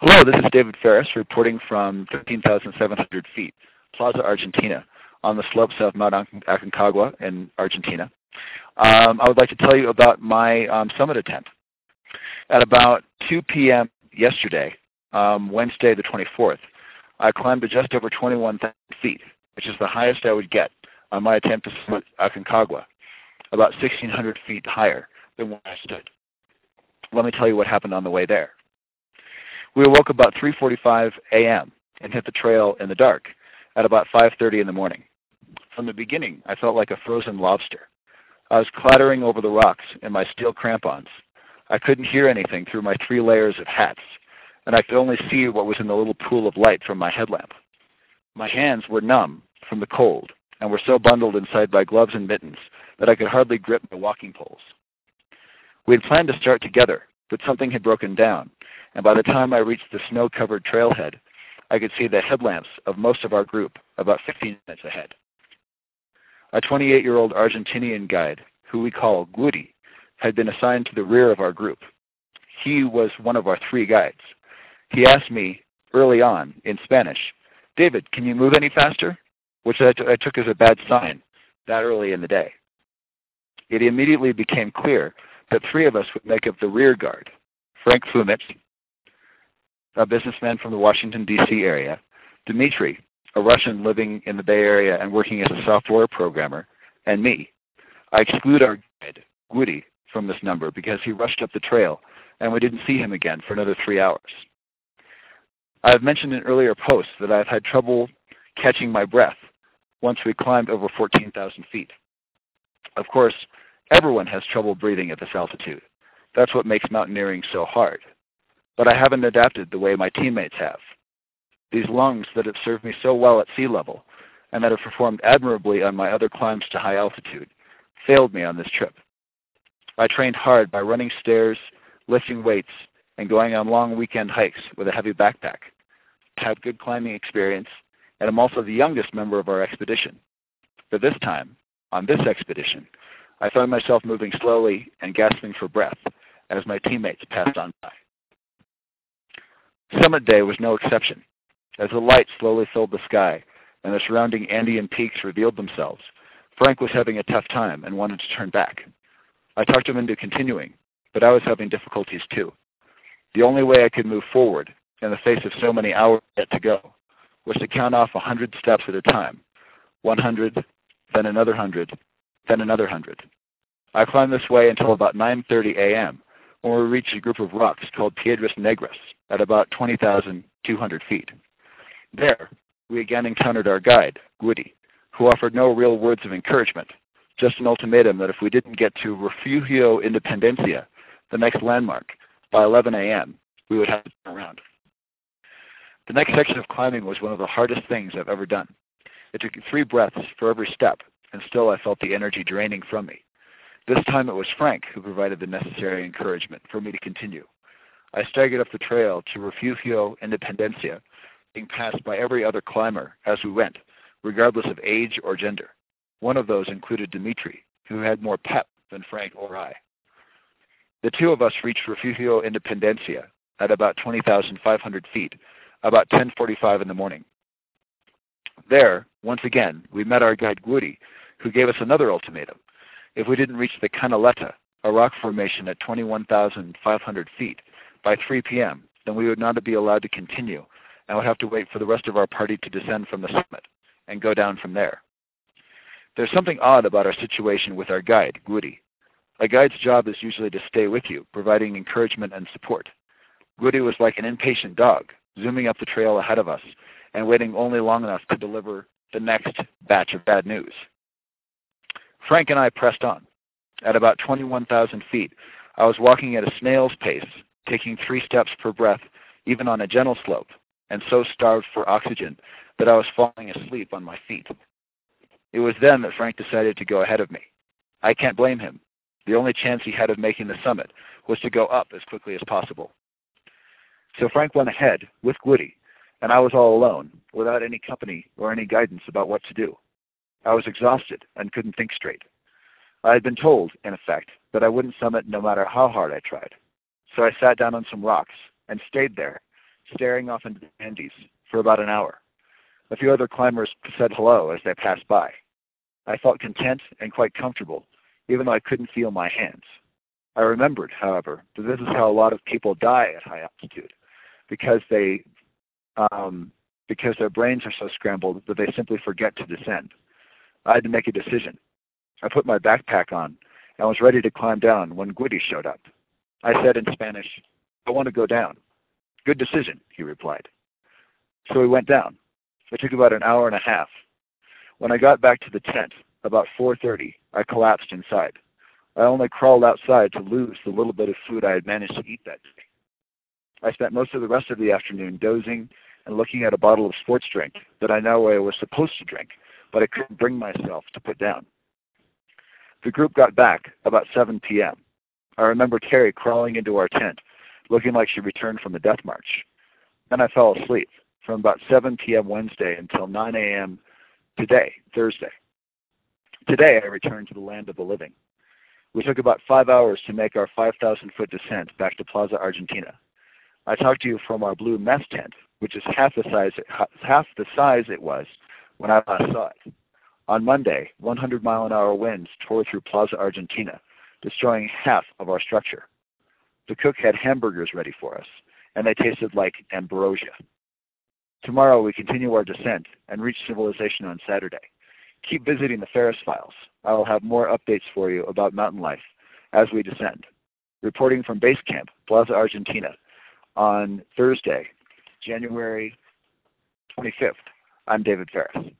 Hello, this is David Ferris reporting from 13,700 feet, Plaza, Argentina, on the slopes of Mount Aconcagua in Argentina. Um, I would like to tell you about my um, summit attempt. At about 2 p.m. yesterday, um, Wednesday the 24th, I climbed to just over 21,000 feet, which is the highest I would get on my attempt to summit Aconcagua, about 1,600 feet higher than where I stood. Let me tell you what happened on the way there. We awoke about 3.45 a.m. and hit the trail in the dark at about 5.30 in the morning. From the beginning, I felt like a frozen lobster. I was clattering over the rocks in my steel crampons. I couldn't hear anything through my three layers of hats, and I could only see what was in the little pool of light from my headlamp. My hands were numb from the cold and were so bundled inside by gloves and mittens that I could hardly grip my walking poles. We had planned to start together, but something had broken down, and by the time I reached the snow covered trailhead, I could see the headlamps of most of our group about 15 minutes ahead. A 28 year old Argentinian guide, who we call Guri, had been assigned to the rear of our group. He was one of our three guides. He asked me early on in Spanish, David, can you move any faster? Which I, took as a bad sign that early in the day. It immediately became clear that three of us would make up the rear guard Frank Fumitz, a businessman from the Washington, D.C. area, Dmitry, a Russian living in the Bay Area and working as a software programmer, and me. I exclude our guide, Woody, from this number because he rushed up the trail and we didn't see him again for another three hours. I have mentioned in earlier posts that I've had trouble catching my breath once we climbed over 14,000 feet. Of course, everyone has trouble breathing at this altitude. That's what makes mountaineering so hard. But I haven't adapted the way my teammates have. These lungs that have served me so well at sea level and that have performed admirably on my other climbs to high altitude failed me on this trip. I trained hard by running stairs, lifting weights, and going on long weekend hikes with a heavy backpack. I have good climbing experience, and I'm also the youngest member of our expedition. But this time, on this expedition, I found myself moving slowly and gasping for breath as my teammates passed on by. Summit day was no exception. As the light slowly filled the sky and the surrounding Andean peaks revealed themselves, Frank was having a tough time and wanted to turn back. I talked him into continuing, but I was having difficulties too. The only way I could move forward in the face of so many hours yet to go was to count off a hundred steps at a time. One hundred, then another hundred, then another hundred. I climbed this way until about 9.30 a.m., when we reached a group of rocks called Piedras Negras at about 20,200 feet. There, we again encountered our guide, Woody, who offered no real words of encouragement, just an ultimatum that if we didn't get to Refugio Independencia, the next landmark, by 11 a.m., we would have to turn around. The next section of climbing was one of the hardest things I've ever done. It took three breaths for every step, and still I felt the energy draining from me. This time it was Frank who provided the necessary encouragement for me to continue. I staggered up the trail to Refugio Independencia being passed by every other climber as we went, regardless of age or gender. One of those included Dmitri, who had more pep than Frank or I. The two of us reached Refugio Independencia at about 20,500 feet, about 10:45 in the morning. There, once again, we met our guide Guri, who gave us another ultimatum. If we didn't reach the Canaleta, a rock formation at 21,500 feet, by 3 p.m., then we would not be allowed to continue and would have to wait for the rest of our party to descend from the summit and go down from there. There's something odd about our situation with our guide, Guri. A guide's job is usually to stay with you, providing encouragement and support. Guri was like an impatient dog, zooming up the trail ahead of us and waiting only long enough to deliver the next batch of bad news. Frank and I pressed on. At about 21,000 feet, I was walking at a snail's pace, taking three steps per breath, even on a gentle slope, and so starved for oxygen that I was falling asleep on my feet. It was then that Frank decided to go ahead of me. I can't blame him. The only chance he had of making the summit was to go up as quickly as possible. So Frank went ahead with Woody, and I was all alone, without any company or any guidance about what to do. I was exhausted and couldn't think straight. I had been told, in effect, that I wouldn't summit no matter how hard I tried. So I sat down on some rocks and stayed there, staring off into the Andes for about an hour. A few other climbers said hello as they passed by. I felt content and quite comfortable, even though I couldn't feel my hands. I remembered, however, that this is how a lot of people die at high altitude, because they um, because their brains are so scrambled that they simply forget to descend. I had to make a decision. I put my backpack on and was ready to climb down when Guri showed up. I said in Spanish, I want to go down. Good decision, he replied. So we went down. It took about an hour and a half. When I got back to the tent, about 4.30, I collapsed inside. I only crawled outside to lose the little bit of food I had managed to eat that day. I spent most of the rest of the afternoon dozing and looking at a bottle of sports drink that I know I was supposed to drink, but I couldn't bring myself to put down. The group got back about 7 p.m. I remember Carrie crawling into our tent, looking like she returned from the death march. Then I fell asleep from about 7 p.m. Wednesday until 9 a.m. today, Thursday. Today I returned to the land of the living. We took about five hours to make our 5,000 foot descent back to Plaza Argentina. I talked to you from our blue mess tent, which is half the size half the size it was when I last saw it. On Monday, 100 mile an hour winds tore through Plaza Argentina, destroying half of our structure. The cook had hamburgers ready for us, and they tasted like ambrosia. Tomorrow we continue our descent and reach civilization on Saturday. Keep visiting the Ferris Files. I will have more updates for you about mountain life as we descend. Reporting from Base Camp, Plaza Argentina, on Thursday, January 25th. I'm David Ferris.